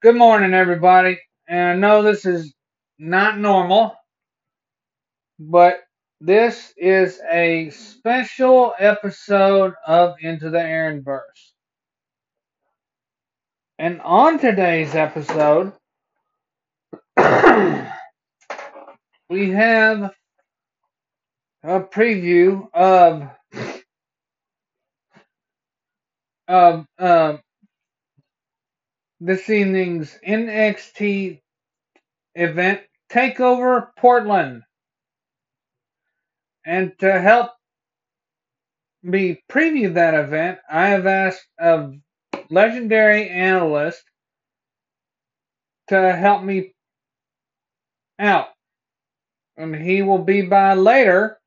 Good morning, everybody. And I know this is not normal, but this is a special episode of Into the. Aaronverse. And on today's episode, we have a preview of of uh, this evening's NXT event Takeover Portland. And to help me preview that event, I have asked a legendary analyst to help me out. And he will be by later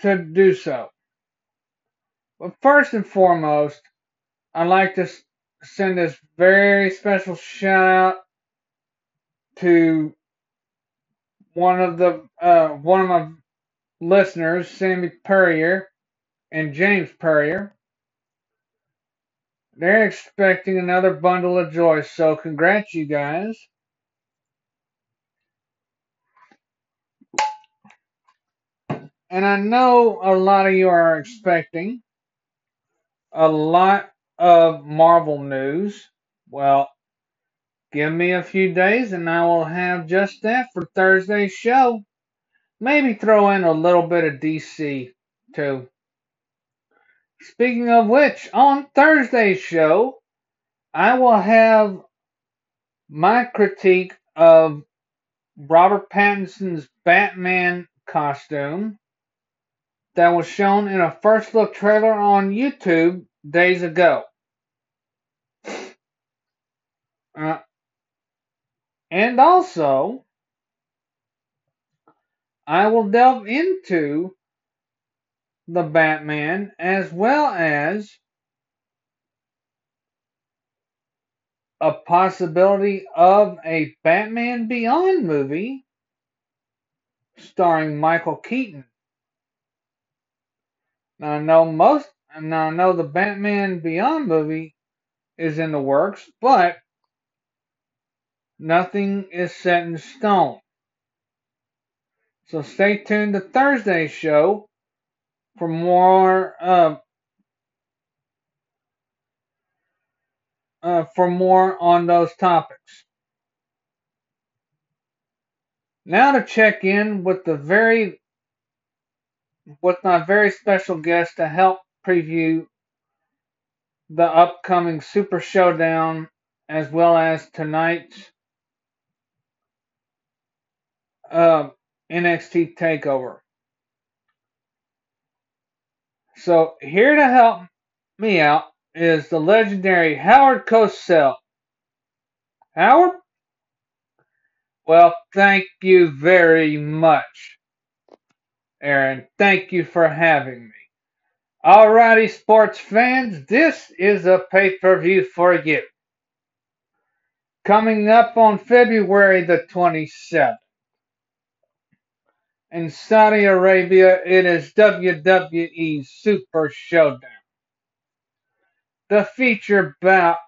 to do so. But first and foremost, I'd like to send this very special shout out to one of the uh, one of my listeners, Sammy Purrier and James Purrier. They're expecting another bundle of joy, so congrats, you guys. And I know a lot of you are expecting a lot of Marvel news. Well, give me a few days and I will have just that for Thursday's show. Maybe throw in a little bit of DC too. Speaking of which, on Thursday's show, I will have my critique of Robert Pattinson's Batman costume that was shown in a first look trailer on YouTube days ago. Uh, and also, I will delve into the Batman as well as a possibility of a Batman Beyond movie starring Michael Keaton. Now I know most now I know the Batman Beyond movie is in the works, but nothing is set in stone. So stay tuned to Thursday's show for more uh, uh, for more on those topics. Now to check in with the very with my very special guest to help preview the upcoming Super Showdown as well as tonight's uh, NXT Takeover. So here to help me out is the legendary Howard Cosell. Howard? Well, thank you very much, Aaron. Thank you for having me. Alrighty, sports fans, this is a pay per view for you. Coming up on February the 27th. In Saudi Arabia, it is WWE Super Showdown. The feature bout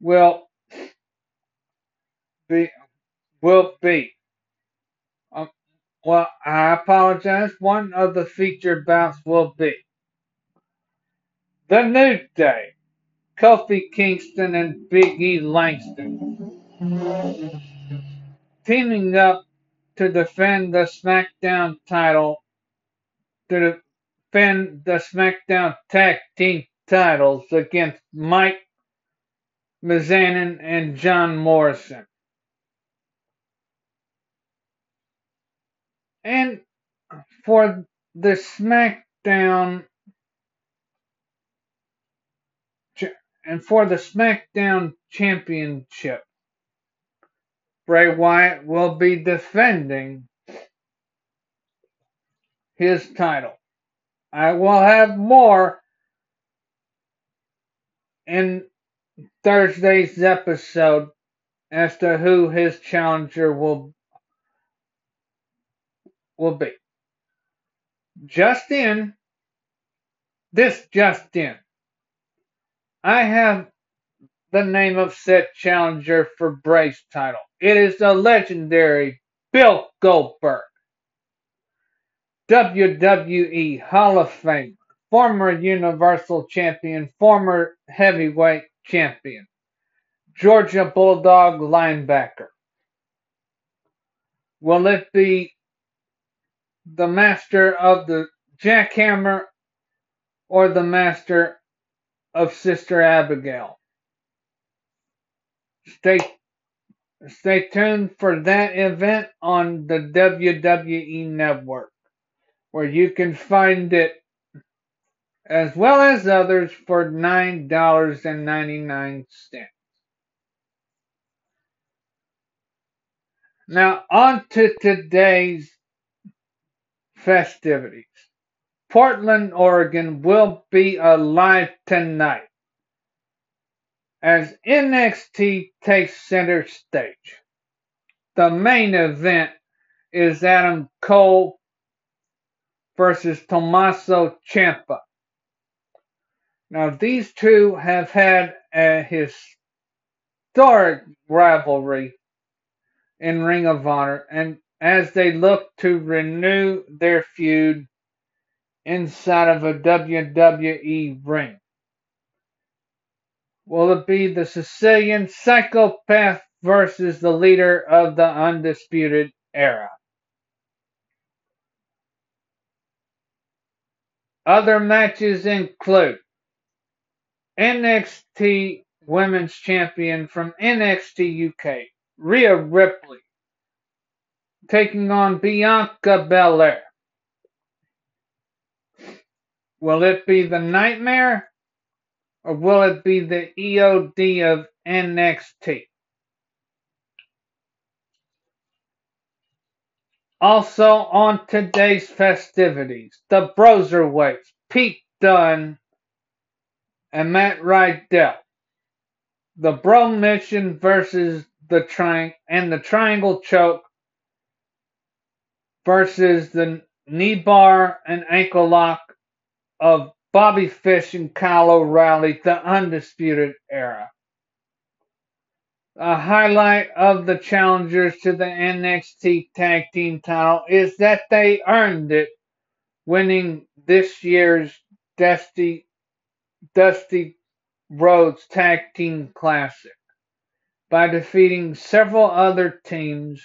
will be will be. Um, well, I apologize. One of the featured bouts will be the New Day, Kofi Kingston and Big E Langston teaming up to defend the SmackDown title to defend the SmackDown Tag Team titles against Mike Mizanin and John Morrison. And for the SmackDown and for the SmackDown Championship, Bray Wyatt will be defending his title. I will have more in Thursday's episode as to who his challenger will will be. Just in, this just in, I have the name of said challenger for Bray's title. It is the legendary Bill Goldberg, WWE Hall of Famer, former Universal Champion, former Heavyweight Champion, Georgia Bulldog linebacker. Will it be the master of the jackhammer or the master of Sister Abigail? Stay stay tuned for that event on the WWE network where you can find it as well as others for $9.99. Now on to today's festivities. Portland, Oregon will be alive tonight as NXT takes center stage. The main event is Adam Cole versus Tommaso Ciampa. Now these two have had a historic rivalry in Ring of Honor and as they look to renew their feud inside of a WWE ring. Will it be the Sicilian psychopath versus the leader of the Undisputed Era? Other matches include NXT Women's Champion from NXT UK, Rhea Ripley, taking on Bianca Belair. Will it be the Nightmare or will it be the EOD of NXT? Also on today's festivities, the Broserweights, Pete Dunne and Matt Riddle. The Bro Mission versus the Triangle and the Triangle Choke versus the knee bar and ankle lock of Bobby Fish and Kyle O'Reilly, the Undisputed Era. A highlight of the challengers to the NXT Tag Team title is that they earned it, winning this year's Dusty, Dusty Rhodes Tag Team Classic by defeating several other teams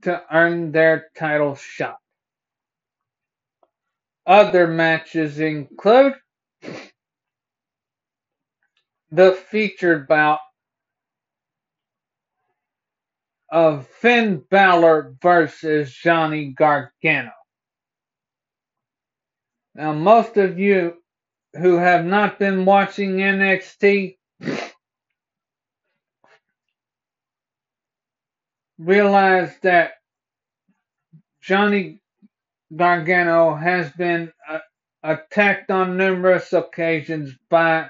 to earn their title shot. Other matches include the featured bout of Finn Balor versus Johnny Gargano. Now, most of you who have not been watching NXT realize that Johnny Gargano has been uh, attacked on numerous occasions by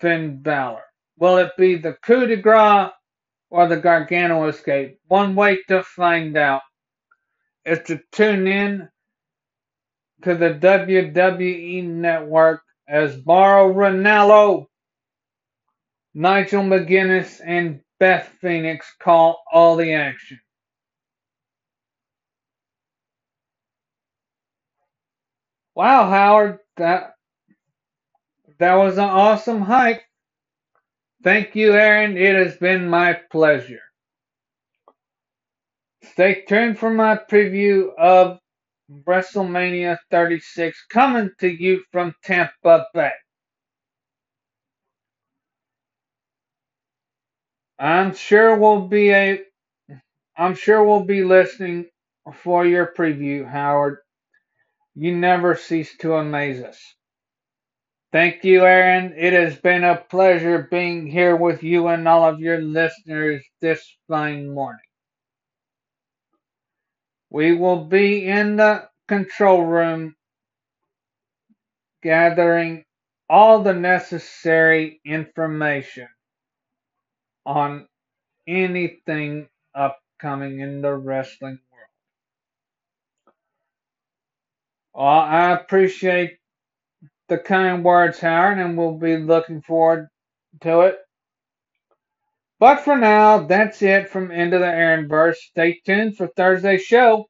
Finn Balor. Will it be the coup de grace or the Gargano escape? One way to find out is to tune in to the WWE network as Mauro Ranallo, Nigel McGuinness, and Beth Phoenix call all the action. Wow, Howard, that that was an awesome hike. Thank you, Aaron. It has been my pleasure. Stay tuned for my preview of WrestleMania 36 coming to you from Tampa Bay. I'm sure we'll be a I'm sure we'll be listening for your preview, Howard. You never cease to amaze us. Thank you, Aaron. It has been a pleasure being here with you and all of your listeners this fine morning. We will be in the control room gathering all the necessary information on anything upcoming in the wrestling Well, I appreciate the kind words, Howard, and we'll be looking forward to it. But for now, that's it from End of the Aaronverse. Stay tuned for Thursday's show.